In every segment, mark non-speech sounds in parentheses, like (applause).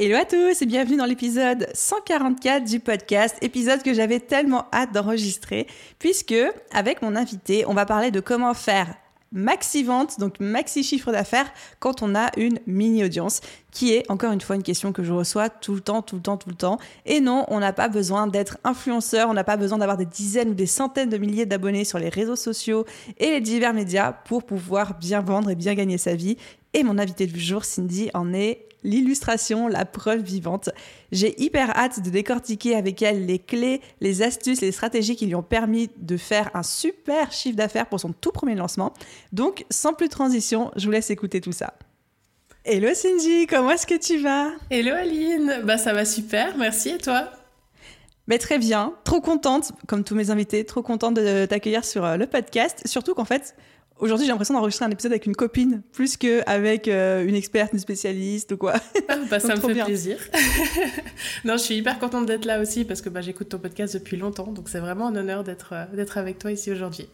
Hello à tous et bienvenue dans l'épisode 144 du podcast, épisode que j'avais tellement hâte d'enregistrer, puisque avec mon invité, on va parler de comment faire maxi vente, donc maxi chiffre d'affaires, quand on a une mini audience, qui est encore une fois une question que je reçois tout le temps, tout le temps, tout le temps. Et non, on n'a pas besoin d'être influenceur, on n'a pas besoin d'avoir des dizaines ou des centaines de milliers d'abonnés sur les réseaux sociaux et les divers médias pour pouvoir bien vendre et bien gagner sa vie. Et mon invité du jour, Cindy, en est l'illustration, la preuve vivante. J'ai hyper hâte de décortiquer avec elle les clés, les astuces, les stratégies qui lui ont permis de faire un super chiffre d'affaires pour son tout premier lancement. Donc, sans plus de transition, je vous laisse écouter tout ça. Hello Cindy, comment est-ce que tu vas? Hello Aline, bah ça va super, merci et toi? Mais très bien, trop contente, comme tous mes invités, trop contente de t'accueillir sur euh, le podcast. Surtout qu'en fait, Aujourd'hui, j'ai l'impression d'enregistrer un épisode avec une copine plus qu'avec euh, une experte, une spécialiste ou quoi. Ah, bah, (laughs) ça me fait plaisir. (laughs) non, je suis hyper contente d'être là aussi parce que bah, j'écoute ton podcast depuis longtemps. Donc, c'est vraiment un honneur d'être euh, avec toi ici aujourd'hui.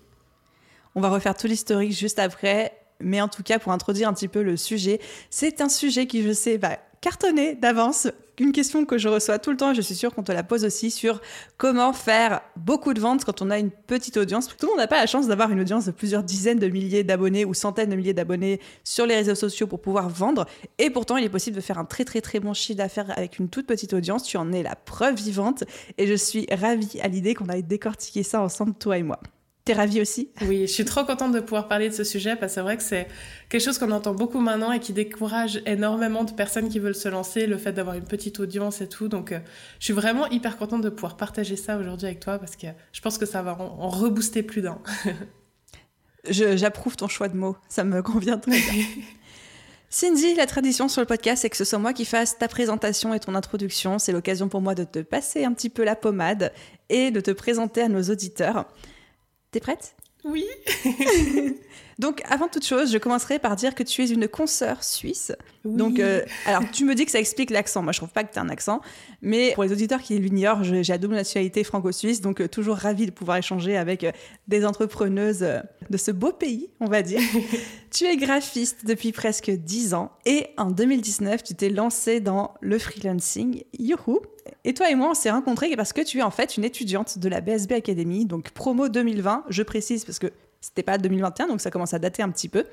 On va refaire tout l'historique juste après. Mais en tout cas, pour introduire un petit peu le sujet, c'est un sujet qui, je sais, va cartonner d'avance une question que je reçois tout le temps, et je suis sûre qu'on te la pose aussi, sur comment faire beaucoup de ventes quand on a une petite audience. Tout le monde n'a pas la chance d'avoir une audience de plusieurs dizaines de milliers d'abonnés ou centaines de milliers d'abonnés sur les réseaux sociaux pour pouvoir vendre. Et pourtant, il est possible de faire un très très très bon chiffre d'affaires avec une toute petite audience. Tu en es la preuve vivante. Et je suis ravie à l'idée qu'on aille décortiquer ça ensemble, toi et moi. T'es ravie aussi Oui, je suis trop contente de pouvoir parler de ce sujet parce que c'est vrai que c'est quelque chose qu'on entend beaucoup maintenant et qui décourage énormément de personnes qui veulent se lancer, le fait d'avoir une petite audience et tout. Donc, euh, je suis vraiment hyper contente de pouvoir partager ça aujourd'hui avec toi parce que je pense que ça va en, rebooster plus d'un. (laughs) J'approuve ton choix de mots, ça me convient très bien. (laughs) Cindy, la tradition sur le podcast, c'est que ce soit moi qui fasse ta présentation et ton introduction. C'est l'occasion pour moi de te passer un petit peu la pommade et de te présenter à nos auditeurs. T'es prête? Oui. (laughs) Donc, avant toute chose, je commencerai par dire que tu es une consoeur suisse. Donc, euh, alors, tu me dis que ça explique l'accent. Moi, je trouve pas que tu as un accent. Mais pour les auditeurs qui l'ignorent, j'ai la double nationalité franco-suisse. Donc, euh, toujours ravie de pouvoir échanger avec euh, des entrepreneuses de ce beau pays, on va dire. (laughs) tu es graphiste depuis presque 10 ans. Et en 2019, tu t'es lancée dans le freelancing. Youhou et toi et moi, on s'est rencontrés parce que tu es en fait une étudiante de la BSB Academy, donc promo 2020, je précise parce que c'était pas 2021, donc ça commence à dater un petit peu.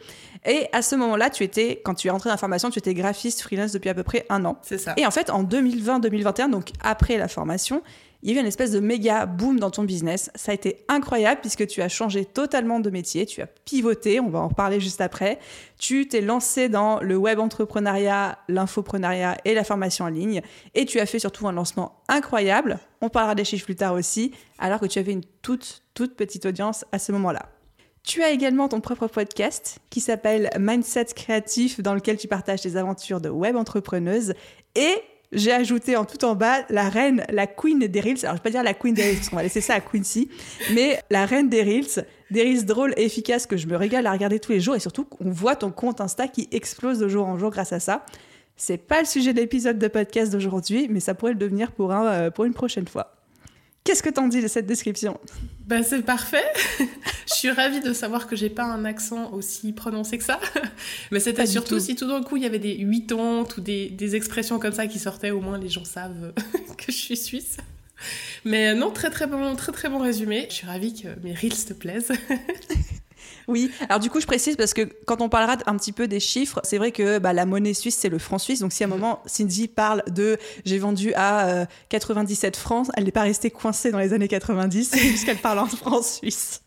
Et à ce moment-là, tu étais, quand tu es rentré dans la formation, tu étais graphiste freelance depuis à peu près un an. C'est ça. Et en fait, en 2020-2021, donc après la formation, il y a eu une espèce de méga boom dans ton business. Ça a été incroyable puisque tu as changé totalement de métier, tu as pivoté, on va en reparler juste après. Tu t'es lancé dans le web entrepreneuriat, l'infoprenariat et la formation en ligne et tu as fait surtout un lancement incroyable. On parlera des chiffres plus tard aussi, alors que tu avais une toute toute petite audience à ce moment-là. Tu as également ton propre podcast qui s'appelle Mindset Créatif dans lequel tu partages tes aventures de web entrepreneuse et j'ai ajouté en tout en bas la reine, la queen des reels. Alors, je vais pas dire la queen des reels, parce qu'on va laisser ça à Quincy, mais la reine des reels, des reels drôles et efficaces que je me régale à regarder tous les jours et surtout on voit ton compte Insta qui explose de jour en jour grâce à ça. C'est pas le sujet de l'épisode de podcast d'aujourd'hui, mais ça pourrait le devenir pour, euh, pour une prochaine fois. Qu'est-ce que t'en dis de cette description? Ben c'est parfait. (laughs) je suis ravie de savoir que j'ai pas un accent aussi prononcé que ça. (laughs) Mais c'était surtout si tout d'un coup il y avait des huit tons ou des, des, expressions comme ça qui sortaient, au moins les gens savent (laughs) que je suis suisse. Mais non, très très bon, très très bon résumé. Je suis ravie que mes reels te plaisent. Oui, alors du coup, je précise parce que quand on parlera un petit peu des chiffres, c'est vrai que bah, la monnaie suisse, c'est le franc suisse. Donc, si à un moment, Cindy parle de j'ai vendu à 97 euh, francs, elle n'est pas restée coincée dans les années 90 (laughs) puisqu'elle parle en franc suisse.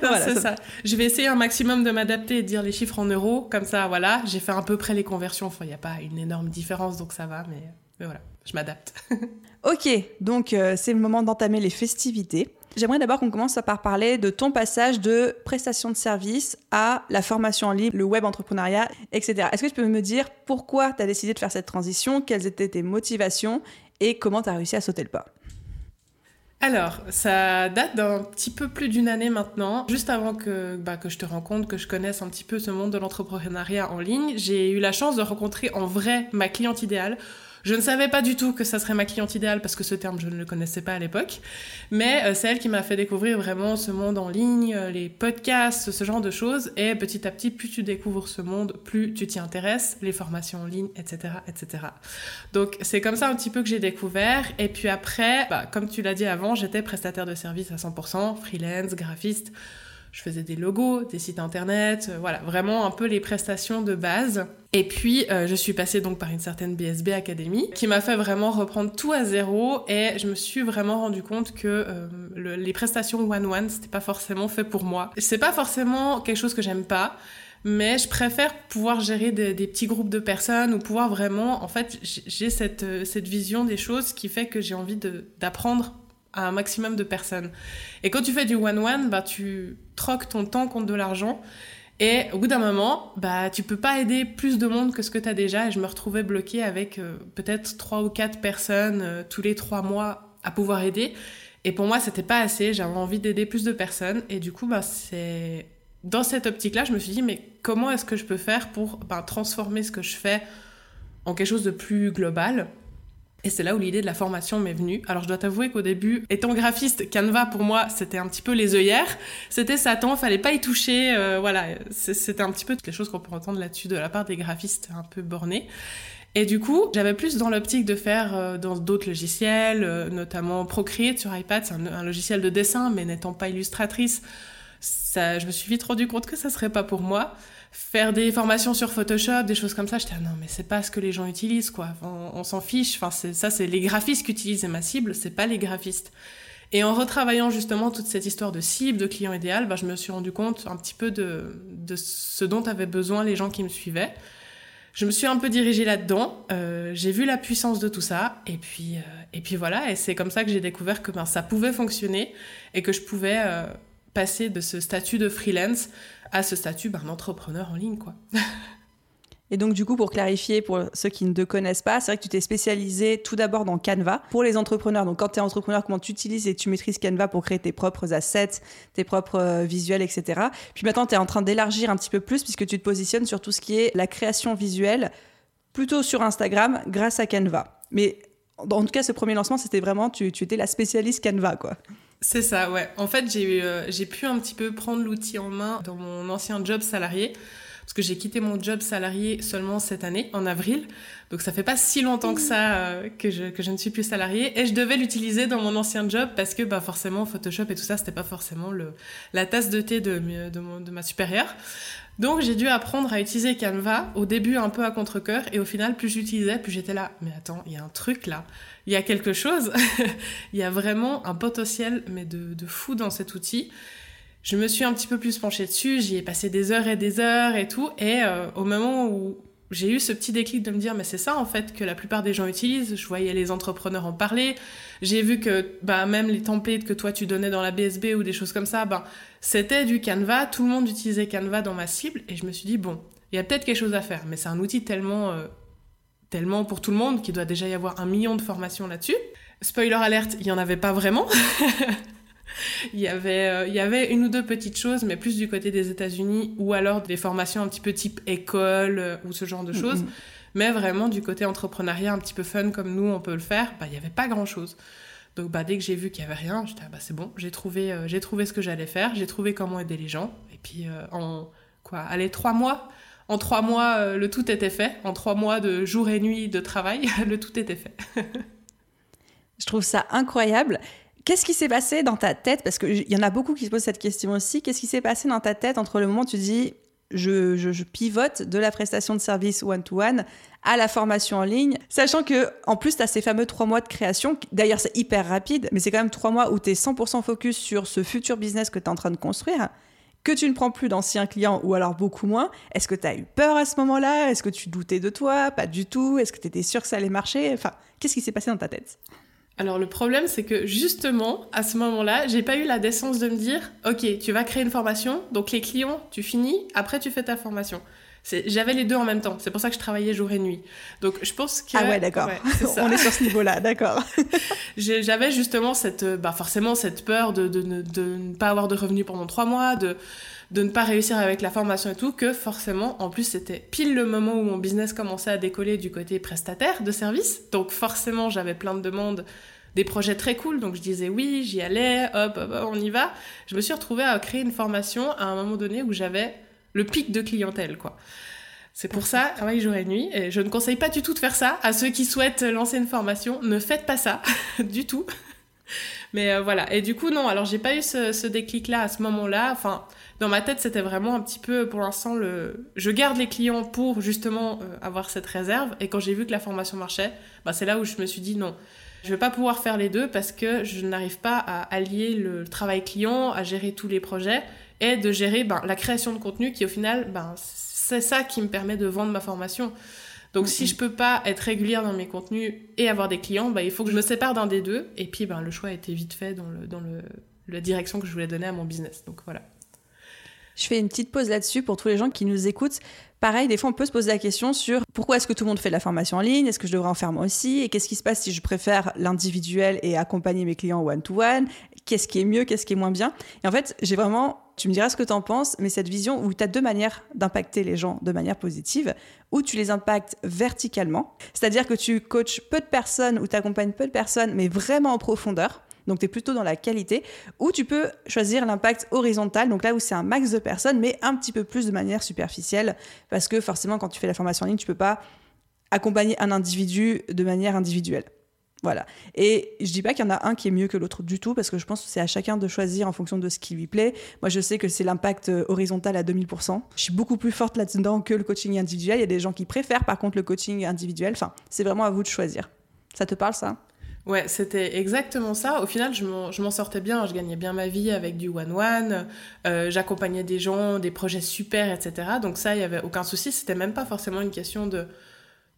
voilà, c'est ça. Je vais essayer un maximum de m'adapter et de dire les chiffres en euros. Comme ça, voilà, j'ai fait à peu près les conversions. Enfin, il n'y a pas une énorme différence, donc ça va, mais, voilà, je m'adapte. (laughs) ok, donc euh, c'est le moment d'entamer les festivités. J'aimerais d'abord qu'on commence par parler de ton passage de prestation de service à la formation en ligne, le web entrepreneuriat, etc. Est-ce que tu peux me dire pourquoi tu as décidé de faire cette transition, quelles étaient tes motivations et comment tu as réussi à sauter le pas? Alors, ça date d'un petit peu plus d'une année maintenant. Juste avant que, bah, que je te rencontre, que je connaisse un petit peu ce monde de l'entrepreneuriat en ligne, j'ai eu la chance de rencontrer en vrai ma cliente idéale. Je ne savais pas du tout que ça serait ma cliente idéale parce que ce terme, je ne le connaissais pas à l'époque. Mais euh, c'est elle qui m'a fait découvrir vraiment ce monde en ligne, euh, les podcasts, ce genre de choses. Et petit à petit, plus tu découvres ce monde, plus tu t'y intéresses, les formations en ligne, etc., etc. Donc c'est comme ça un petit peu que j'ai découvert. Et puis après, bah, comme tu l'as dit avant, j'étais prestataire de service à 100%, freelance, graphiste je faisais des logos, des sites internet, euh, voilà, vraiment un peu les prestations de base. Et puis, euh, je suis passée donc par une certaine BSB Academy qui m'a fait vraiment reprendre tout à zéro et je me suis vraiment rendu compte que euh, les prestations one-one, c'était pas forcément fait pour moi. C'est pas forcément quelque chose que j'aime pas. Mais je préfère pouvoir gérer des, petits groupes de personnes ou pouvoir vraiment, en fait, j'ai cette, cette vision des choses qui fait que j'ai envie d'apprendre à un maximum de personnes. Et quand tu fais du one-one, bah, tu troques ton temps contre de l'argent. Et au bout d'un moment, bah, tu peux pas aider plus de monde que ce que tu as déjà. Et je me retrouvais bloquée avec euh, peut-être trois ou quatre personnes euh, tous les trois mois à pouvoir aider. Et pour moi, c'était pas assez. J'avais envie d'aider plus de personnes. Et du coup, bah, c'est dans cette optique-là, je me suis dit, mais comment est-ce que je peux faire pour bah, transformer ce que je fais en quelque chose de plus global? Et c'est là où l'idée de la formation m'est venue. Alors je dois t'avouer qu'au début, étant graphiste, Canva pour moi c'était un petit peu les œillères. C'était Satan, fallait pas y toucher. Euh, voilà, c'était un petit peu toutes les choses qu'on peut entendre là-dessus de la part des graphistes un peu bornés. Et du coup, j'avais plus dans l'optique de faire euh, dans d'autres logiciels, euh, notamment Procreate sur iPad, c'est un, logiciel de dessin, mais n'étant pas illustratrice, ça, je me suis vite rendu compte que ça serait pas pour moi faire des formations sur Photoshop, des choses comme ça. J'étais, ah non, mais c'est pas ce que les gens utilisent, quoi. On, s'en fiche. Enfin, ça, c'est les graphistes qui utilisent ma cible, c'est pas les graphistes. Et en retravaillant justement toute cette histoire de cible, de client idéal, bah, je me suis rendu compte un petit peu de, de ce dont avaient besoin les gens qui me suivaient. Je me suis un peu dirigée là-dedans. Euh, j'ai vu la puissance de tout ça, et puis, euh, et puis voilà. Et c'est comme ça que j'ai découvert que ben, ça pouvait fonctionner et que je pouvais euh, passer de ce statut de freelance à ce statut d'un entrepreneur en ligne, quoi. Et donc, du coup, pour clarifier, pour ceux qui ne te connaissent pas, c'est vrai que tu t'es spécialisé tout d'abord dans Canva. Pour les entrepreneurs, donc quand tu es entrepreneur, comment tu utilises et tu maîtrises Canva pour créer tes propres assets, tes propres euh, visuels, etc. Puis maintenant, tu es en train d'élargir un petit peu plus puisque tu te positionnes sur tout ce qui est la création visuelle, plutôt sur Instagram, grâce à Canva. Mais en tout cas, ce premier lancement, c'était vraiment, tu, tu étais la spécialiste Canva, quoi. C'est ça, ouais. En fait, j'ai euh, j'ai pu un petit peu prendre l'outil en main dans mon ancien job salarié parce que j'ai quitté mon job salarié seulement cette année, en avril. Donc ça fait pas si longtemps que ça euh, que, je, que je ne suis plus salariée. Et je devais l'utiliser dans mon ancien job parce que bah, forcément Photoshop et tout ça, c'était pas forcément le, la tasse de thé de, de, de ma supérieure. Donc j'ai dû apprendre à utiliser Canva, au début un peu à contre-coeur, et au final, plus j'utilisais, plus j'étais là, mais attends, il y a un truc là, il y a quelque chose, (laughs) il y a vraiment un potentiel, mais de, de, fou dans cet outil. Je me suis un petit peu plus penchée dessus, j'y ai passé des heures et des heures et tout, et euh, au moment où j'ai eu ce petit déclic de me dire mais c'est ça en fait que la plupart des gens utilisent. Je voyais les entrepreneurs en parler. J'ai vu que bah, même les templates que toi tu donnais dans la BSB ou des choses comme ça, bah, c'était du Canva. Tout le monde utilisait Canva dans ma cible et je me suis dit bon, il y a peut-être quelque chose à faire. Mais c'est un outil tellement, euh, tellement pour tout le monde qu'il doit déjà y avoir un million de formations là-dessus. Spoiler alerte, il y en avait pas vraiment. (laughs) (laughs) il, y avait, euh, il y avait une ou deux petites choses, mais plus du côté des États-Unis, ou alors des formations un petit peu type école euh, ou ce genre de mm, choses. Mm. Mais vraiment du côté entrepreneuriat un petit peu fun comme nous, on peut le faire, bah, il n'y avait pas grand-chose. Donc bah, dès que j'ai vu qu'il n'y avait rien, j'étais ah, bah, c'est bon, j'ai trouvé, euh, j'ai trouvé ce que j'allais faire, j'ai trouvé comment aider les gens. Et puis en quoi, allez, trois mois, en trois mois, le tout était fait. En trois mois de jour et nuit de travail, (laughs) le tout était fait. (laughs) Je trouve ça incroyable. Qu'est-ce qui s'est passé dans ta tête Parce qu'il y en a beaucoup qui se posent cette question aussi. Qu'est-ce qui s'est passé dans ta tête entre le moment où tu dis je, pivote de la prestation de service one-to-one à la formation en ligne, sachant que en plus tu as ces fameux trois mois de création, d'ailleurs c'est hyper rapide, mais c'est quand même trois mois où tu es 100% focus sur ce futur business que tu es en train de construire, que tu ne prends plus d'anciens clients ou alors beaucoup moins. Est-ce que tu as eu peur à ce moment-là? Est-ce que tu doutais de toi? Pas du tout Est-ce que tu étais sûr que ça allait marcher? Enfin, qu'est-ce qui s'est passé dans ta tête? Alors le problème, c'est que justement, à ce moment-là, j'ai pas eu la décence de me dire, ok, tu vas créer une formation, donc les clients, tu finis, après tu fais ta formation. J'avais les deux en même temps. C'est pour ça que je travaillais jour et nuit. Donc je pense que ah ouais d'accord. (laughs) On est sur ce niveau-là, d'accord. (laughs) J'avais justement cette, bah forcément cette peur de, de, de, ne pas avoir de revenus pendant trois mois, de de ne pas réussir avec la formation et tout, que forcément, en plus, c'était pile le moment où mon business commençait à décoller du côté prestataire de service. Donc forcément, j'avais plein de demandes des projets très cool, donc je disais oui, j'y allais, hop, hop, hop, on y va. Je me suis retrouvée à créer une formation à un moment donné où j'avais le pic de clientèle, quoi. C'est pour ça, travail jour et nuit. Et je ne conseille pas du tout de faire ça. À ceux qui souhaitent lancer une formation, ne faites pas ça (laughs) du tout. Mais euh, voilà. Et du coup, non. Alors, j'ai pas eu ce, déclic-là à ce moment-là. Enfin, dans ma tête, c'était vraiment un petit peu, pour l'instant, le. Je garde les clients pour justement euh, avoir cette réserve. Et quand j'ai vu que la formation marchait, bah, c'est là où je me suis dit non. Je vais pas pouvoir faire les deux parce que je n'arrive pas à allier le travail client, à gérer tous les projets et de gérer ben, la création de contenu qui au final, ben, c'est ça qui me permet de vendre ma formation. Donc si je peux pas être régulière dans mes contenus et avoir des clients, ben, il faut que je me sépare d'un des deux. Et puis ben, le choix a été vite fait dans, le, dans le, la direction que je voulais donner à mon business. Donc voilà. Je fais une petite pause là-dessus pour tous les gens qui nous écoutent. Pareil, des fois, on peut se poser la question sur pourquoi est-ce que tout le monde fait de la formation en ligne? Est-ce que je devrais en faire moi aussi? Et qu'est-ce qui se passe si je préfère l'individuel et accompagner mes clients one-to-one? Qu'est-ce qui est mieux? Qu'est-ce qui est moins bien? Et en fait, j'ai vraiment tu me diras ce que tu en penses, mais cette vision où tu as deux manières d'impacter les gens de manière positive, où tu les impactes verticalement, c'est-à-dire que tu coaches peu de personnes ou tu accompagnes peu de personnes, mais vraiment en profondeur. Donc tu es plutôt dans la qualité, ou tu peux choisir l'impact horizontal, donc là où c'est un max de personnes, mais un petit peu plus de manière superficielle, parce que forcément quand tu fais la formation en ligne, tu peux pas accompagner un individu de manière individuelle. Voilà. Et je dis pas qu'il y en a un qui est mieux que l'autre du tout, parce que je pense que c'est à chacun de choisir en fonction de ce qui lui plaît. Moi, je sais que c'est l'impact euh, horizontal à 2000%. Je suis beaucoup plus forte là-dedans que le coaching individuel. Il y a des gens qui préfèrent, par contre, le coaching individuel. Enfin, c'est vraiment à vous de choisir. Ça te parle, ça? Ouais, c'était exactement ça. Au final, je m'en sortais bien. Je gagnais bien ma vie avec du one-one. Euh, j'accompagnais des gens, des projets super, etc. Donc ça, il y avait aucun souci. C'était même pas forcément une question de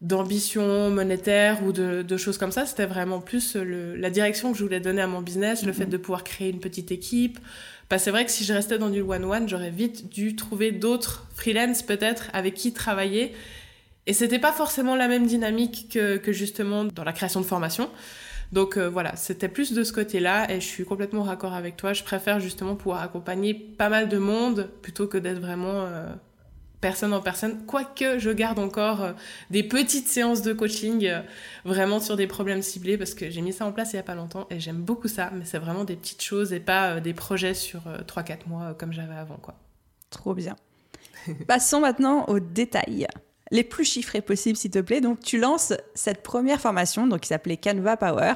d'ambition monétaire ou de, choses comme ça. C'était vraiment plus le, la direction que je voulais donner à mon business, le fait mhm. de pouvoir créer une petite équipe. Bah, c'est vrai que si je restais dans du one-one, j'aurais vite dû trouver d'autres freelance peut-être avec qui travailler. Et c'était pas forcément la même dynamique que, que justement dans la création de formation. Donc euh, voilà, c'était plus de ce côté-là et je suis complètement raccord avec toi. Je préfère justement pouvoir accompagner pas mal de monde plutôt que d'être vraiment euh, personne en personne, quoique je garde encore euh, des petites séances de coaching euh, vraiment sur des problèmes ciblés parce que j'ai mis ça en place il y a pas longtemps et j'aime beaucoup ça, mais c'est vraiment des petites choses et pas euh, des projets sur 3-4 mois comme j'avais avant. quoi. Trop bien. (laughs) Passons maintenant aux détails. Les plus chiffrés possibles, s'il te plaît. Donc, tu lances cette première formation donc, qui s'appelait Canva Power.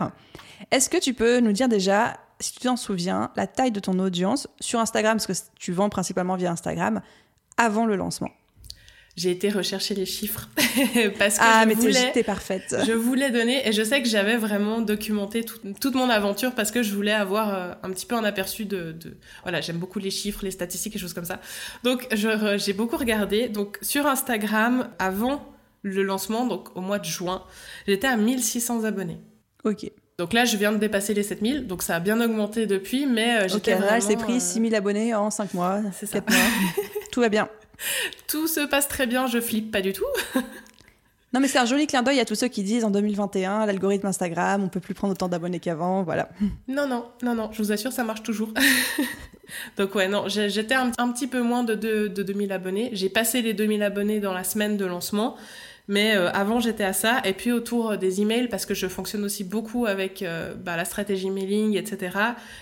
Est-ce que tu peux nous dire déjà, si tu t'en souviens, la taille de ton audience sur Instagram, parce que tu vends principalement via Instagram, avant le lancement j'ai été rechercher les chiffres (laughs) parce que ah, je mais voulais, parfaite. Je voulais donner et je sais que j'avais vraiment documenté toute mon aventure parce que je voulais avoir euh, un petit peu un aperçu de, de voilà, j'aime beaucoup les chiffres, les statistiques et choses comme ça. Donc j'ai beaucoup regardé. Donc sur Instagram avant le lancement, donc au mois de juin, j'étais à 1600 abonnés. Ok. Donc là, je viens de dépasser les 7000, donc ça a bien augmenté depuis, mais euh, j'étais okay, c'est pris 6000 euh, abonnés en 5 mois, c'est ça. Mois. (laughs) Tout va bien. (laughs) Tout se passe très bien, je flippe pas du tout. (laughs) non, mais c'est un joli clin d'œil à tous ceux qui disent en 2021, l'algorithme Instagram, on peut plus prendre autant d'abonnés qu'avant, voilà. (laughs) Non, non, non, non, je vous assure, ça marche toujours. Donc ouais, non, j'étais un, petit peu moins de, de, de 2000 abonnés. J'ai passé les 2000 abonnés dans la semaine de lancement. Mais euh, avant, j'étais à ça. Et puis autour des emails, parce que je fonctionne aussi beaucoup avec euh, bah, la stratégie mailing, etc.,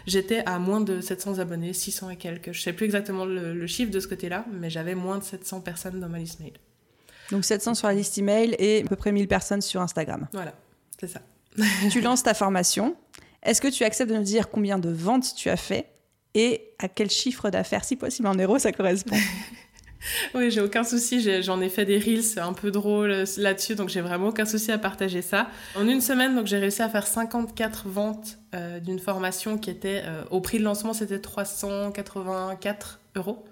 j'étais à moins de 700 abonnés, 600 et quelques. Je sais plus exactement le, chiffre de ce côté-là, mais j'avais moins de 700 personnes dans ma liste mail. Donc 700 sur la liste email et à peu près 1000 personnes sur Instagram. Voilà, c'est ça. (laughs) tu lances ta formation. Est-ce que tu acceptes de nous dire combien de ventes tu as fait et à quel chiffre d'affaires, si possible en euros, ça correspond? (laughs) (laughs) oui, j'ai aucun souci. J'en ai, fait des reels un peu drôles euh, là-dessus, donc j'ai vraiment aucun souci à partager ça. En une semaine, donc j'ai réussi à faire 54 ventes euh, d'une formation qui était euh, au prix de lancement, c'était 384 euros.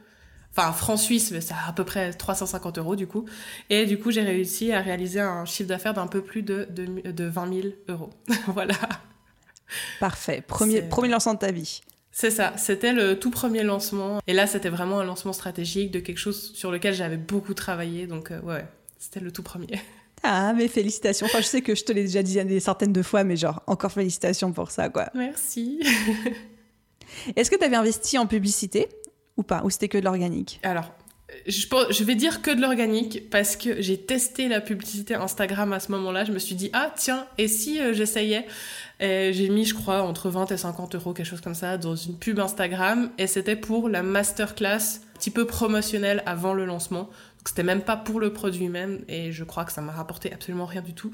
Enfin, franc suisse, mais c'est à peu près 350 euros du coup. Et du coup, j'ai réussi à réaliser un chiffre d'affaires d'un peu plus de, de, de 20 000 euros. (laughs) voilà. Parfait. Premier, premier lancement de ta vie. C'est ça, c'était le tout premier lancement. Et là, c'était vraiment un lancement stratégique de quelque chose sur lequel j'avais beaucoup travaillé. Donc, euh, ouais, c'était le tout premier. (laughs) Ah, mais félicitations. Enfin, je sais que je te l'ai déjà dit des centaines de fois, mais genre, encore félicitations pour ça, quoi. Merci. (laughs) Est-ce que tu avais investi en publicité ou pas? Ou c'était que de l'organique? Alors, je, vais dire que de l'organique parce que j'ai testé la publicité Instagram à ce moment-là. Je me suis dit, ah tiens, et si euh, j'essayais? J'ai mis, je crois, entre 20 et 50 euros, quelque chose comme ça, dans une pub Instagram. Et c'était pour la masterclass, un petit peu promotionnelle avant le lancement. Donc c'était même pas pour le produit même. Et je crois que ça m'a rapporté absolument rien du tout.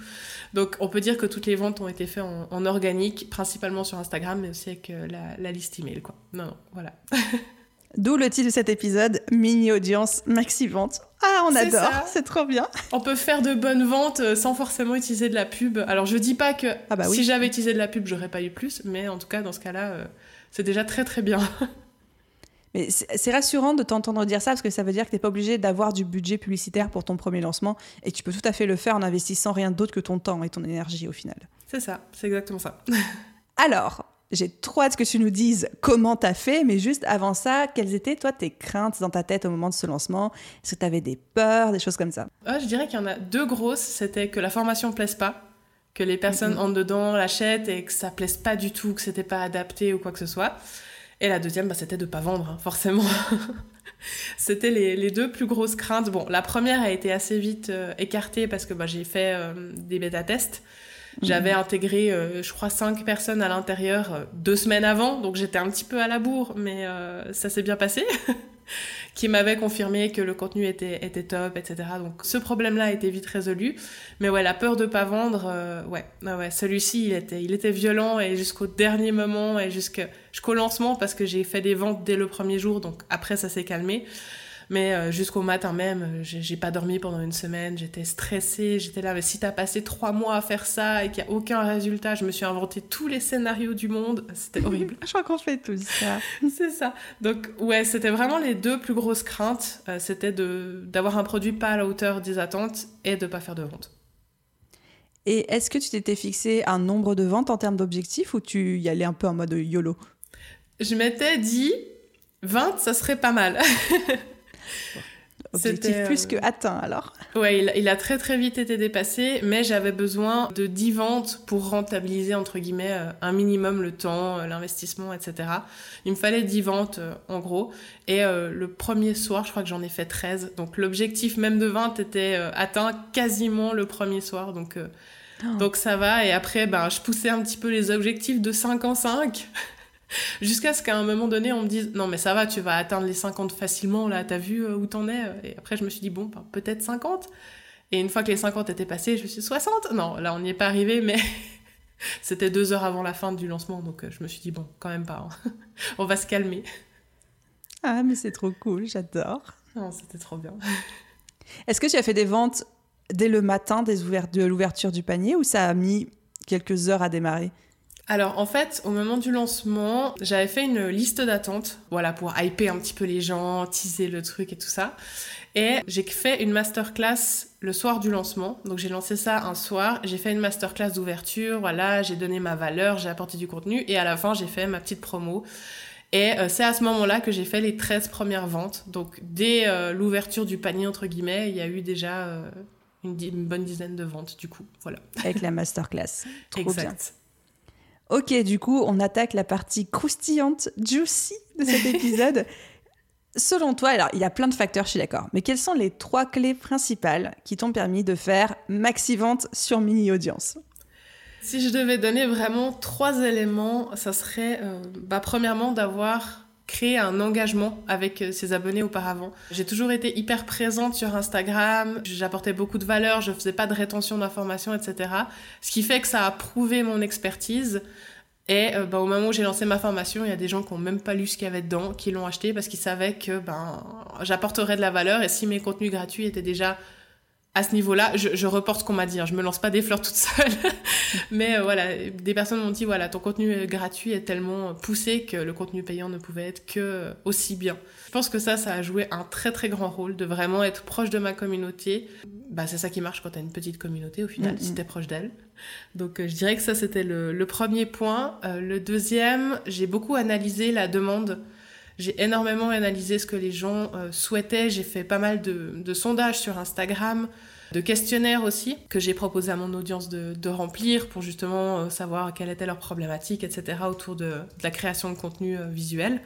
Donc on peut dire que toutes les ventes ont été faites en, organique, principalement sur Instagram, mais aussi avec euh, la, la liste email, quoi. Non, non, voilà. (laughs) D'où le titre de cet épisode, mini audience maxi vente. Ah, on adore, (laughs) c'est trop bien. On peut faire de bonnes ventes euh, sans forcément utiliser de la pub. Alors je dis pas que ah bah si j'avais utilisé de la pub, j'aurais pas eu plus, mais en tout cas dans ce cas-là, euh, c'est déjà très très bien. (laughs) Mais c'est rassurant de t'entendre dire ça parce que ça veut dire que tu n'es pas obligé d'avoir du budget publicitaire pour ton premier lancement et tu peux tout à fait le faire en investissant rien d'autre que ton temps et ton énergie au final. C'est ça, c'est exactement ça. (laughs) Alors, j'ai trop hâte que tu nous dises comment tu as fait, mais juste avant ça, quelles étaient toi tes craintes dans ta tête au moment de ce lancement? Est-ce que tu avais des peurs, des choses comme ça? Ah, Je dirais qu'il y en a deux grosses. C'était que la formation ne plaise pas, que les personnes mm-hmm. entrent dedans, l'achètent et que ça plaise pas du tout, que c'était pas adapté ou quoi que ce soit. Et la deuxième, bah, c'était de pas vendre, hein, forcément. (laughs) c'était les, deux plus grosses craintes. Bon, la première a été assez vite euh, écartée parce que bah, j'ai fait euh, des bêta-tests. J'avais mhm. intégré, euh, je crois, cinq personnes à l'intérieur euh, deux semaines avant, donc j'étais un petit peu à la bourre, mais euh, ça s'est bien passé. (laughs) qui m'avait confirmé que le contenu était, était top, etc. Donc ce problème-là a été vite résolu. Mais ouais, la peur de pas vendre, ouais, ah ouais celui-ci, il était, il était violent et jusqu'au dernier moment et jusqu'au lancement parce que j'ai fait des ventes dès le premier jour, donc après ça s'est calmé. Mais euh, jusqu'au matin même, euh, j'ai pas dormi pendant une semaine, j'étais stressée, j'étais là, mais si t'as passé trois mois à faire ça et qu'il n'y a aucun résultat, je me suis inventé tous les scénarios du monde, (laughs) c'était horrible. je crois qu'on fait tout ça. (laughs) C'est ça. Donc ouais, c'était vraiment les deux plus grosses craintes, euh, c'était d'avoir un produit pas à la hauteur des attentes et de pas faire de vente. Et est-ce que tu t'étais fixé un nombre de ventes en termes d'objectifs ou tu y allais un peu en mode YOLO? Je m'étais dit 20, ça serait pas mal. (laughs) (laughs) Objectif plus que euh, atteint alors. Ouais, il, a très très vite été dépassé, mais j'avais besoin de 10 ventes pour rentabiliser entre guillemets euh, un minimum le temps, euh, l'investissement, etc. Il me fallait 10 ventes en gros. Et le premier soir, je crois que j'en ai fait 13. Donc l'objectif même de 20 était atteint quasiment le premier soir. Donc, oh. donc ça va. Et après, ben, je poussais un petit peu les objectifs de 5 en 5. (laughs) Jusqu'à ce qu'à un moment donné, on me dise Non, mais ça va, tu vas atteindre les 50 facilement, là, t'as vu euh, où t'en es Et après, je me suis dit Bon, ben, peut-être 50. Et une fois que les 50 étaient passés, je me suis dit 60. Non, là, on n'y est pas arrivé, mais (laughs) c'était deux heures avant la fin du lancement, donc euh, je me suis dit Bon, quand même pas, hein. (laughs) on va se calmer. Ah, mais c'est trop cool, j'adore. Non, c'était trop bien. Est-ce que tu as fait des ventes dès le matin des de l'ouverture du panier ou ça a mis quelques heures à démarrer? Alors en fait, au moment du lancement, j'avais fait une liste d'attente, voilà, pour hyper un petit peu les gens, teaser le truc et tout ça. Et j'ai fait une masterclass le soir du lancement. Donc j'ai lancé ça un soir, j'ai fait une masterclass d'ouverture, voilà, j'ai donné ma valeur, j'ai apporté du contenu et à la fin, j'ai fait ma petite promo. Et euh, c'est à ce moment-là que j'ai fait les 13 premières ventes. Donc dès euh, l'ouverture du panier, entre guillemets, il y a eu déjà euh, une, bonne dizaine de ventes, du coup. Voilà. Avec la masterclass. Trop exact. Ok, du coup, on attaque la partie croustillante, juicy de cet (laughs) épisode. Selon toi, alors il y a plein de facteurs, je suis d'accord, mais quelles sont les trois clés principales qui t'ont permis de faire maxi vente sur mini audience? Si je devais donner vraiment trois éléments, ça serait euh, bah, premièrement d'avoir créé un engagement avec euh, ses abonnés auparavant. J'ai toujours été hyper présente sur Instagram, j'apportais beaucoup de valeur, je faisais pas de rétention d'informations, etc. Ce qui fait que ça a prouvé mon expertise. Et euh, bah, au moment où j'ai lancé ma formation, il y a des gens qui n'ont même pas lu ce qu'il y avait dedans, qui l'ont acheté parce qu'ils savaient que ben, j'apporterais de la valeur et si mes contenus gratuits étaient déjà à ce niveau-là, je, reporte ce qu'on m'a dit, hein. je me lance pas des fleurs toute seule. (laughs) Mais euh, voilà, des personnes m'ont dit voilà, ton contenu gratuit est tellement poussé que le contenu payant ne pouvait être que aussi bien. Je pense que ça, ça a joué un très très grand rôle de vraiment être proche de ma communauté. Bah, c'est ça qui marche quand tu as une petite communauté au final, mm, si mm. tu es proche d'elle. Donc euh, je dirais que ça, c'était le, premier point. Euh, le deuxième, j'ai beaucoup analysé la demande. J'ai énormément analysé ce que les gens euh, souhaitaient. J'ai fait pas mal de, sondages sur Instagram, de questionnaires aussi, que j'ai proposé à mon audience de, remplir pour justement savoir quelle était leur problématique, etc., autour de, la création de contenu visuel.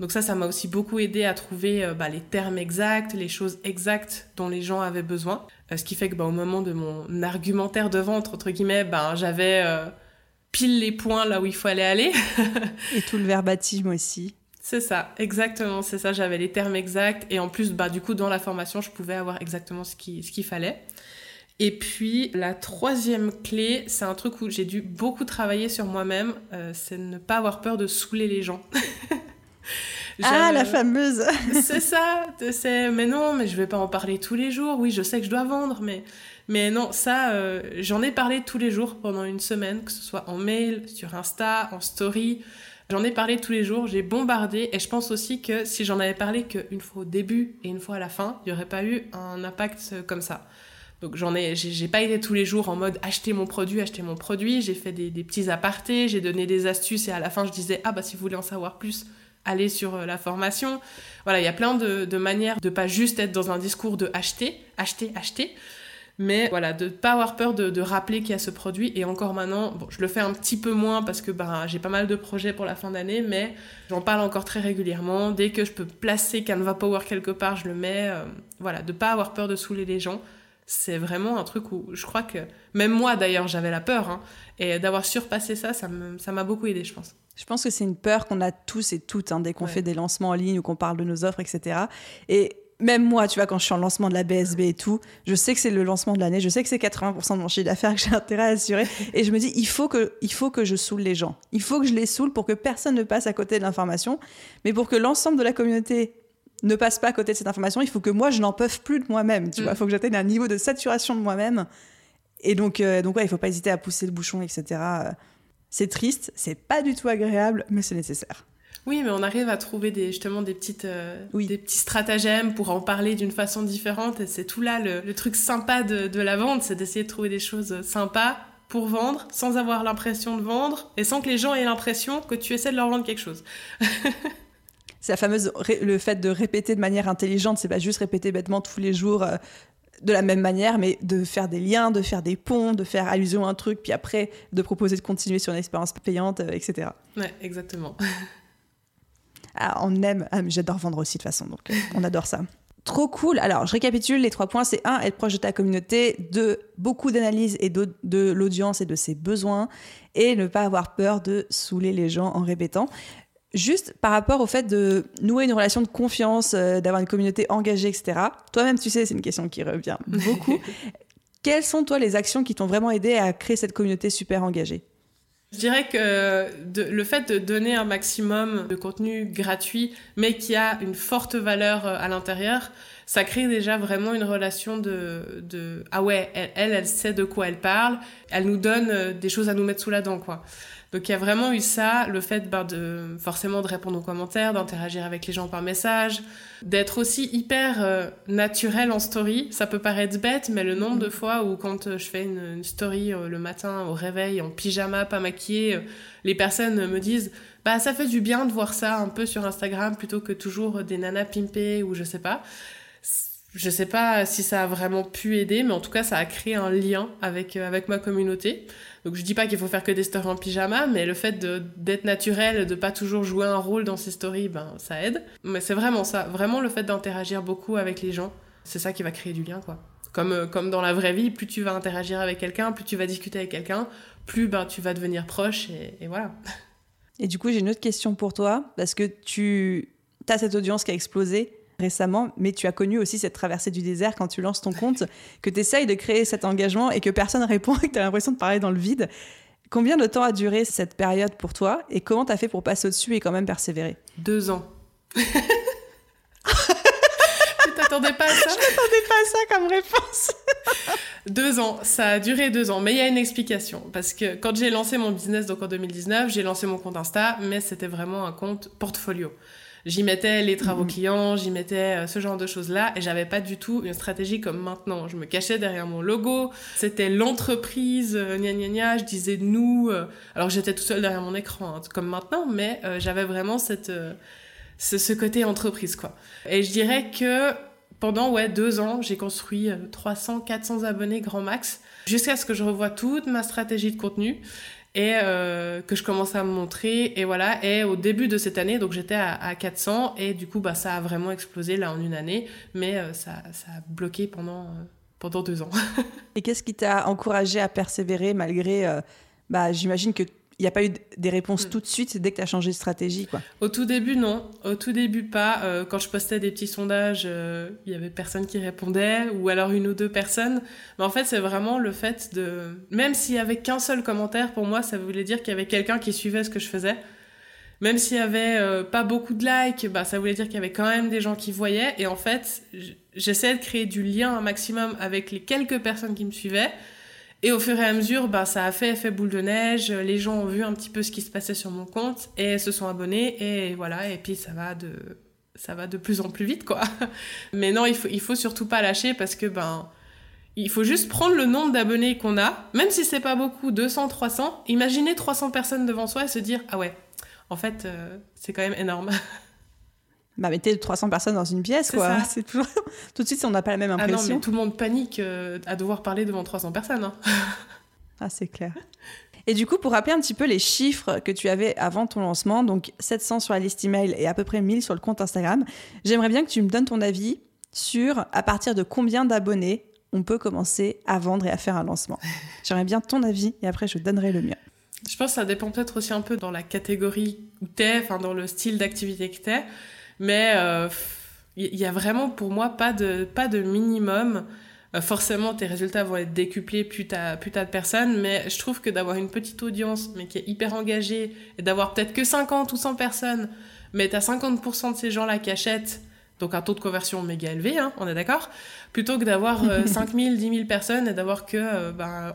Donc ça, ça m'a aussi beaucoup aidé à trouver bah, les termes exacts, les choses exactes dont les gens avaient besoin. Euh, ce qui fait que bah, au moment de mon argumentaire de vente, entre guillemets, ben, j'avais euh, pile les points là où il faut aller aller. et tout le verbatim aussi. C'est ça, exactement, c'est ça, j'avais les termes exacts et en plus, bah, du coup, dans la formation, je pouvais avoir exactement ce qu'il ce qu'il fallait. Et puis, la troisième clé, c'est un truc où j'ai dû beaucoup travailler sur moi-même, euh, c'est ne pas avoir peur de saouler les gens. (laughs) Ah, la fameuse C'est ça, c'est mais non, mais je vais pas en parler tous les jours. Oui, je sais que je dois vendre, mais mais non, ça, euh, j'en ai parlé tous les jours pendant une semaine, que ce soit en mail, sur Insta, en story. J'en ai parlé tous les jours, j'ai bombardé, et je pense aussi que si j'en avais parlé qu'une fois au début et une fois à la fin, il n'y aurait pas eu un impact comme ça. Donc j'en ai, j'ai pas été tous les jours en mode acheter mon produit, acheter mon produit. J'ai fait des, petits apartés, j'ai donné des astuces et à la fin je disais ah bah si vous voulez en savoir plus, aller sur euh, la formation. Voilà, il y a plein de, manières de pas juste être dans un discours de acheter, acheter, acheter, mais voilà, de pas avoir peur de, rappeler qu'il y a ce produit. Et encore maintenant, bon, je le fais un petit peu moins parce que ben, j'ai pas mal de projets pour la fin d'année, mais j'en parle encore très régulièrement. Dès que je peux placer Canva Power quelque part, je le mets. Euh, voilà, de pas avoir peur de saouler les gens. C'est vraiment un truc où je crois que, même moi d'ailleurs, j'avais la peur, hein, et d'avoir surpassé ça, ça m'a beaucoup aidé, je pense. Je pense que c'est une peur qu'on a tous et toutes hein, dès qu'on fait des lancements en ligne ou qu'on parle de nos offres, etc. Et même moi, tu vois, quand je suis en lancement de la BSB et tout, je sais que c'est le lancement de l'année, je sais que c'est 80% de mon chiffre d'affaires que j'ai intérêt à assurer. Et je me dis, il faut, que, il faut que je saoule les gens. Il faut que je les saoule pour que personne ne passe à côté de l'information. Mais pour que l'ensemble de la communauté ne passe pas à côté de cette information, il faut que moi, je n'en peux plus de moi-même. Tu vois, il mm. faut que j'atteigne un niveau de saturation de moi-même. Et donc, euh, donc ouais, il faut pas hésiter à pousser le bouchon, etc. C'est triste, c'est pas du tout agréable, mais c'est nécessaire. Oui, mais on arrive à trouver des, justement des, petites, euh, des petits stratagèmes pour en parler d'une façon différente. Et c'est tout là le, truc sympa de, la vente, c'est d'essayer de trouver des choses sympas pour vendre sans avoir l'impression de vendre et sans que les gens aient l'impression que tu essaies de leur vendre quelque chose. (laughs) c'est la fameuse le fait de répéter de manière intelligente, c'est pas juste répéter bêtement tous les jours euh, de la même manière, mais de faire des liens, de faire des ponts, de faire allusion à un truc, puis après de proposer de continuer sur une expérience payante, euh, etc. Ouais, exactement. (laughs) Ah, on aime, ah, j'adore vendre aussi de toute façon, donc euh, on adore ça. Trop cool. Alors, je récapitule les trois points. C'est un, être proche de ta communauté. Deux, beaucoup d'analyse et de, de l'audience et de ses besoins. Et ne pas avoir peur de saouler les gens en répétant. Juste par rapport au fait de nouer une relation de confiance, euh, d'avoir une communauté engagée, etc. Toi-même, tu sais, c'est une question qui revient beaucoup. (laughs) Quelles sont, toi, les actions qui t'ont vraiment aidé à créer cette communauté super engagée? Je dirais que le fait de donner un maximum de contenu gratuit, mais qui a une forte valeur euh, à l'intérieur, ça crée déjà vraiment une relation de, de ah ouais, elle, elle, sait de quoi elle parle, elle nous donne euh, des choses à nous mettre sous la dent, quoi. Donc il y a vraiment eu ça, le fait ben, de forcément de répondre aux commentaires, d'interagir avec les gens par message, d'être aussi hyper euh, naturel en story. Ça peut paraître bête, mais le nombre de fois où quand euh, je fais une, story euh, le matin au réveil en pyjama, pas maquillée, les personnes me disent bah ça fait du bien de voir ça un peu sur Instagram plutôt que toujours des nanas pimpées ou je sais pas. Je sais pas si ça a vraiment pu aider, mais en tout cas, ça a créé un lien avec, avec ma communauté. Donc je dis pas qu'il faut faire que des stories en pyjama, mais le fait d'être naturel, de pas toujours jouer un rôle dans ces stories, ben ça aide. Mais c'est vraiment ça, vraiment le fait d'interagir beaucoup avec les gens, c'est ça qui va créer du lien quoi. Comme, euh, comme dans la vraie vie, plus tu vas interagir avec quelqu'un, plus tu vas discuter avec quelqu'un, plus ben, tu vas devenir proche et, et voilà. Et du coup, j'ai une autre question pour toi, parce que tu as cette audience qui a explosé récemment, mais tu as connu aussi cette traversée du désert quand tu lances ton compte, que tu essayes de créer cet engagement et que personne (laughs) répond et que tu as l'impression de parler dans le vide. Combien de temps a duré cette période pour toi et comment tu as fait pour passer au-dessus et quand même persévérer? Deux ans. (laughs) t'attendais pas à ça? Je m'attendais pas à ça comme réponse. (laughs) deux ans, ça a duré deux ans, mais il y a une explication. Parce que quand j'ai lancé mon business, donc en 2019, j'ai lancé mon compte Insta, mais c'était vraiment un compte portfolio. J'y mettais les travaux mhm. clients, j'y mettais euh, ce genre de choses-là, et j'avais pas du tout une stratégie comme maintenant. Je me cachais derrière mon logo, c'était l'entreprise, euh, gna gna gna, je disais nous. Euh, alors j'étais tout seul derrière mon écran, hein, comme maintenant, mais j'avais vraiment cette, ce, ce, côté entreprise, quoi. Et je dirais que pendant ouais, deux ans, j'ai construit 300, 400 abonnés grand max, jusqu'à ce que je revoie toute ma stratégie de contenu et euh, que je commençais à me montrer. Et voilà. Et au début de cette année donc j'étais à, à, 400 et du coup bah ça a vraiment explosé là en une année. Mais euh, ça, ça, a bloqué pendant euh, pendant deux ans. (laughs) Et qu'est-ce qui t'a encouragé à persévérer malgré bah j'imagine que il n'y a pas eu des réponses mm. tout de suite dès que tu as changé de stratégie quoi. Au tout début non, au tout début pas. Euh, quand je postais des petits sondages, euh, il y avait personne qui répondait ou alors une ou deux personnes. Mais en fait, c'est vraiment le fait de même s'il y avait qu'un seul commentaire pour moi, ça voulait dire qu'il y avait quelqu'un qui suivait ce que je faisais. Même s'il y avait euh, pas beaucoup de likes, bah ça voulait dire qu'il y avait quand même des gens qui voyaient et en fait, j'essayais de créer du lien un maximum avec les quelques personnes qui me suivaient et au fur et à mesure, bah, ça a fait effet boule de neige. Les gens ont vu un petit peu ce qui se passait sur mon compte et se sont abonnés. Et voilà, et puis ça va de, ça va de plus en plus vite, quoi. (laughs) Mais non, il faut, faut surtout pas lâcher parce que, ben, il faut juste prendre le nombre d'abonnés qu'on a, même si c'est pas beaucoup, 200, 300. Imaginez 300 personnes devant soi et se dire, ah ouais, en fait, euh, c'est quand même énorme. (laughs) bah, mettez 300 personnes dans une pièce, quoi. C'est toujours... (laughs) tout de suite, on n'a pas la même impression. Ah non, mais tout le monde panique euh, à devoir parler devant 300 personnes. Hein. (laughs) ah, c'est clair. Et du coup, pour rappeler un petit peu les chiffres que tu avais avant ton lancement, donc 700 sur la liste email et à peu près 1000 sur le compte Instagram, j'aimerais bien que tu me donnes ton avis sur à partir de combien d'abonnés on peut commencer à vendre et à faire un lancement. J'aimerais bien ton avis et après je donnerai le mien. Je pense que ça dépend peut-être aussi un peu dans la catégorie où t'es, enfin dans le style d'activité que t'es. Mais il euh, y, a vraiment pour moi pas de, pas de minimum. Euh, forcément, tes résultats vont être décuplés plus t'as plus de personnes, mais je trouve que d'avoir une petite audience, mais qui est hyper engagée, et d'avoir peut-être que 50 ou 100 personnes, mais t'as 50% de ces gens-là qui achètent, donc un taux de conversion méga élevé, hein, on est d'accord Plutôt que d'avoir 5000, 10 000 personnes et d'avoir que 1% euh, ben,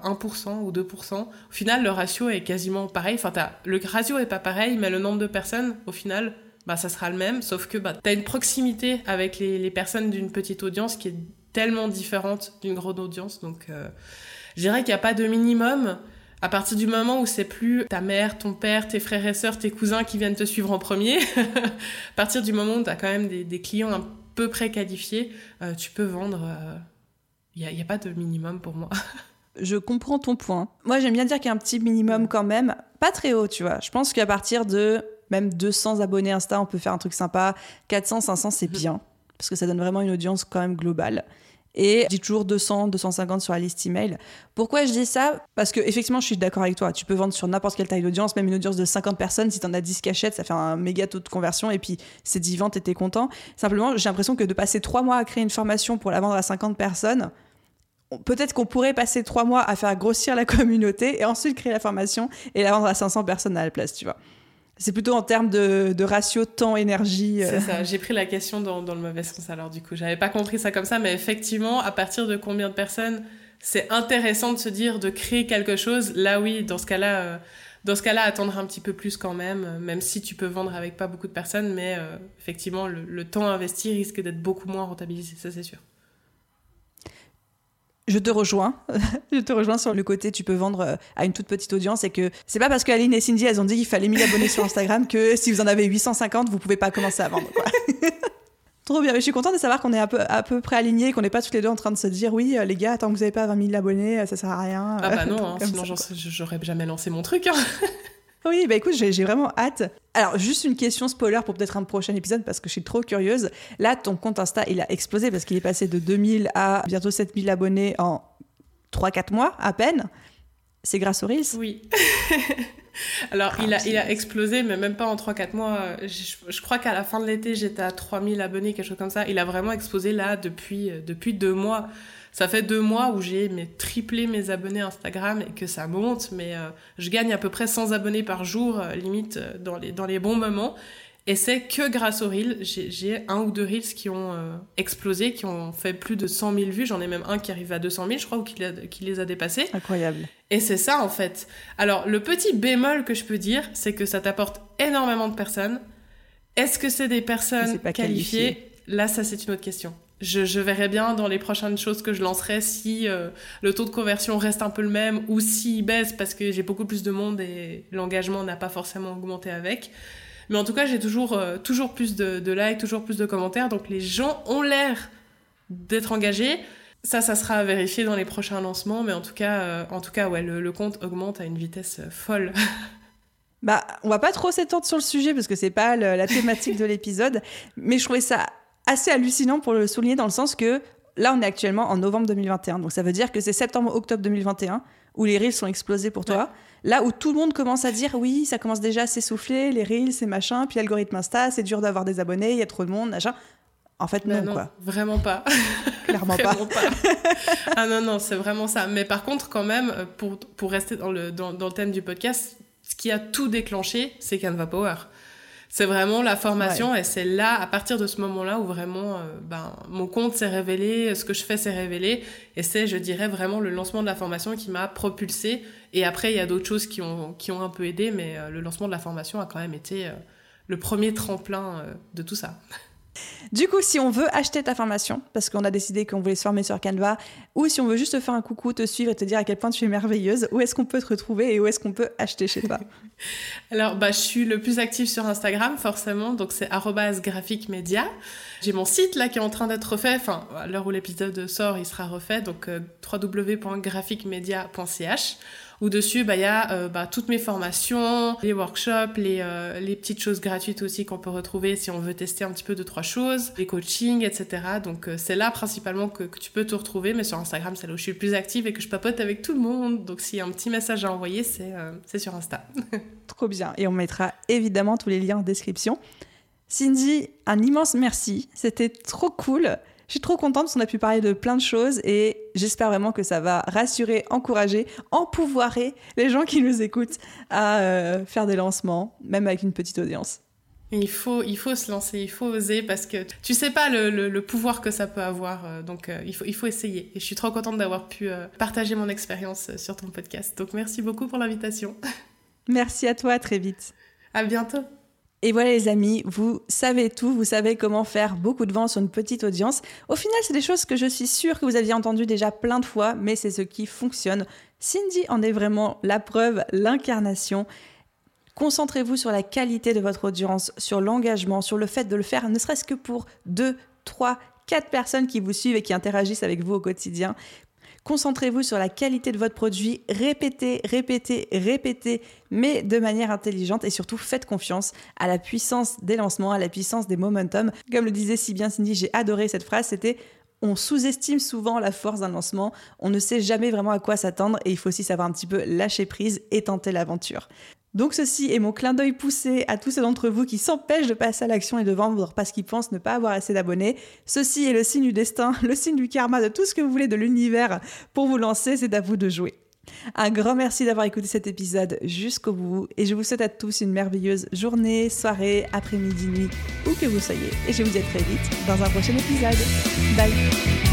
ou 2%. Au final, le ratio est quasiment pareil. Enfin, le ratio est pas pareil, mais le nombre de personnes, au final, bah, ça sera le même, sauf que bah, tu as une proximité avec les, les personnes d'une petite audience qui est tellement différente d'une grande audience. Donc, euh, je dirais qu'il n'y a pas de minimum. À partir du moment où c'est plus ta mère, ton père, tes frères et sœurs, tes cousins qui viennent te suivre en premier, (laughs) à partir du moment où tu as quand même des, des, clients un peu préqualifiés, euh, tu peux vendre. Il euh, n'y a, a, pas de minimum pour moi. (laughs) Je comprends ton point. Moi, j'aime bien dire qu'il y a un petit minimum quand même, pas très haut, tu vois. Je pense qu'à partir de même 200 abonnés Insta, on peut faire un truc sympa. 400, 500, c'est mhm. bien. Parce que ça donne vraiment une audience quand même globale. Et je dis toujours 200, 250 sur la liste email. Pourquoi je dis ça? Parce que effectivement, je suis d'accord avec toi. Tu peux vendre sur n'importe quelle taille d'audience, même une audience de 50 personnes. Si tu en as 10 cachettes, ça fait un méga taux de conversion. Et puis, c'est 10 ventes et t'es content. Simplement, j'ai l'impression que de passer 3 mois à créer une formation pour la vendre à 50 personnes, peut-être qu'on pourrait passer 3 mois à faire grossir la (laughs) communauté et ensuite créer la formation et la vendre à 500 personnes à la place, tu vois. C'est plutôt en termes de, ratio temps-énergie. Euh. C'est ça, j'ai pris la question dans, le mauvais sens alors du coup. J'avais pas compris ça comme ça, mais effectivement, à partir de combien de personnes, c'est intéressant de se dire de créer quelque chose. Là oui, dans ce cas-là, euh, attendre un petit peu plus quand même, euh, même si tu peux vendre avec pas beaucoup de personnes, mais effectivement, le temps investi risque d'être beaucoup moins rentabilisé, ça c'est sûr je te rejoins. (laughs) je te rejoins sur le côté tu peux vendre euh, à une toute petite audience et que c'est pas parce qu'Aline et Cindy elles ont dit qu'il fallait 1000 abonnés sur Instagram que si vous en avez 850 vous pouvez pas commencer à vendre. (laughs) Trop bien, mais je suis contente de savoir qu'on est à peu, à peu près alignés, qu'on n'est pas tous les deux en train de se dire oui euh, les gars tant que vous n'avez pas 20 000 abonnés ça sert à rien. Ah bah non, (laughs) hein, sinon j'aurais jamais lancé mon truc. Hein. Oui, bah écoute, j'ai vraiment hâte. Alors, juste une question spoiler pour peut-être un prochain épisode parce que je suis trop curieuse. Là, ton compte Insta, il a explosé parce qu'il est passé de 2000 à bientôt 7000 abonnés en 3-4 mois à peine. C'est grâce aux Reels? Oui. (laughs) Alors, il, a, il a explosé, mais même pas en 3-4 mois. Je, crois qu'à la fin de l'été, j'étais à 3000 abonnés, quelque chose comme ça. Il a vraiment explosé là depuis, depuis deux mois. Ça fait deux mois où j'ai triplé mes abonnés Instagram et que ça monte, mais euh, je gagne à peu près 100 abonnés par jour, euh, limite euh, dans, les, dans les bons moments. Et c'est que grâce aux Reels, j'ai un ou deux Reels qui ont euh, explosé, qui ont fait plus de 100 000 vues. J'en ai même un qui arrive à 200 000, je crois, ou qui, qui les a dépassés. Incroyable. Et c'est ça, en fait. Alors, le petit bémol que je peux dire, c'est que ça t'apporte énormément de personnes. Est-ce que c'est des personnes pas qualifiées Là, ça, c'est une autre question. Je, je, verrai bien dans les prochaines choses que je lancerai si euh, le taux de conversion reste un peu le même ou s'il baisse parce que j'ai beaucoup plus de monde et l'engagement n'a pas forcément augmenté avec. Mais en tout cas, j'ai toujours, euh, toujours plus de, likes, toujours plus de commentaires. Donc les gens ont l'air d'être engagés. Ça, ça sera à vérifier dans les prochains lancements. Mais en tout cas, euh, en tout cas ouais, le, compte augmente à une vitesse euh, folle. (laughs) Bah, on va pas trop s'étendre sur le sujet parce que c'est pas la thématique de l'épisode, mais je trouvais ça assez hallucinant pour le souligner dans le sens que là, on est actuellement en novembre 2021, donc ça veut dire que c'est septembre-octobre 2021 où les reels sont explosés pour toi. Là où tout le monde commence à dire oui, ça commence déjà à s'essouffler, les reels, c'est machin, puis l'algorithme Insta, c'est dur d'avoir des abonnés, il y a trop de monde, machin. En fait, non, quoi. Vraiment pas. (laughs) Clairement pas. (laughs) ah non, non, c'est vraiment ça. Mais par contre, quand même, pour, pour rester dans le, dans, dans le thème du podcast, ce qui a tout déclenché, c'est Canva Power. C'est vraiment la formation et c'est là, à partir de ce moment-là, où vraiment euh, ben, mon compte s'est révélé, ce que je fais s'est révélé. Et c'est, je dirais, vraiment le lancement de la formation qui m'a propulsé. Et après, il y a d'autres choses qui ont, qui ont un peu aidé, mais euh, le lancement de la formation a quand même été euh, le premier tremplin de tout ça. Du coup, si on veut acheter ta formation, parce qu'on a décidé qu'on voulait se former sur Canva, ou si on veut juste te faire un coucou, te suivre et te dire à quel point tu es merveilleuse, où est-ce qu'on peut te retrouver et où est-ce qu'on peut acheter chez toi (laughs) Alors, bah, je suis le plus active sur Instagram, forcément, donc c'est @graphicmedia. J'ai mon site là qui est en train d'être refait, enfin, à l'heure où l'épisode sort, il sera refait, donc euh, où dessus, bah, il y a euh, bah, toutes mes formations, les workshops, les, euh, les petites choses gratuites aussi qu'on peut retrouver si on veut tester un petit peu de trois choses, les coachings, etc. Donc euh, c'est là principalement que, que, tu peux te retrouver, mais sur Instagram, c'est là où je suis le plus active et que je papote avec tout le monde. Donc s'il y a un petit message à envoyer, c'est sur Insta. (laughs) Trop bien. Et on mettra évidemment tous les liens en description. Cindy, un immense merci. C'était trop cool. Je suis trop contente parce qu'on a pu parler de plein de choses et j'espère vraiment que ça va rassurer, encourager, empouvoirer les gens qui nous écoutent à euh, faire des lancements, même avec une petite audience. Il faut, il faut se lancer, il faut oser parce que tu sais pas le, le, pouvoir que ça peut avoir. Euh, donc euh, il, faut, il faut essayer. Et je suis trop contente d'avoir pu partager mon expérience sur ton podcast. Donc merci beaucoup pour l'invitation. (laughs) Merci à toi, à très vite. À bientôt. Et voilà les amis, vous savez tout, vous savez comment faire beaucoup de ventes sur une petite audience. Au final, c'est des choses que je suis sûre que vous aviez entendues déjà plein de fois, mais c'est ce qui fonctionne. Cindy en est vraiment la preuve, l'incarnation. Concentrez-vous sur la qualité de votre audience, sur l'engagement, sur le fait de le faire, ne serait-ce que pour deux, trois, quatre personnes qui vous suivent et qui interagissent avec vous au quotidien. Concentrez-vous sur la qualité de votre produit, répétez, répétez, répétez, mais de manière intelligente et surtout faites confiance à la puissance des lancements, à la puissance des momentum. Comme le disait si bien Cindy, j'ai adoré cette phrase, c'était on sous-estime souvent la force d'un lancement, on ne sait jamais vraiment à quoi s'attendre et il faut aussi savoir un petit peu lâcher prise et tenter l'aventure. Donc ceci est mon clin d'œil poussé à tous ceux d'entre vous qui s'empêchent de passer à l'action et de vendre parce qu'ils pensent ne pas avoir assez d'abonnés. Ceci est le signe du destin, (laughs) le signe du karma, de tout ce que vous voulez de l'univers pour vous lancer, c'est à vous de jouer. Un grand merci d'avoir écouté cet épisode jusqu'au bout et je vous souhaite à tous une merveilleuse journée, soirée, après-midi, nuit, où que vous soyez. Et je vous dis à très vite dans un prochain épisode. Bye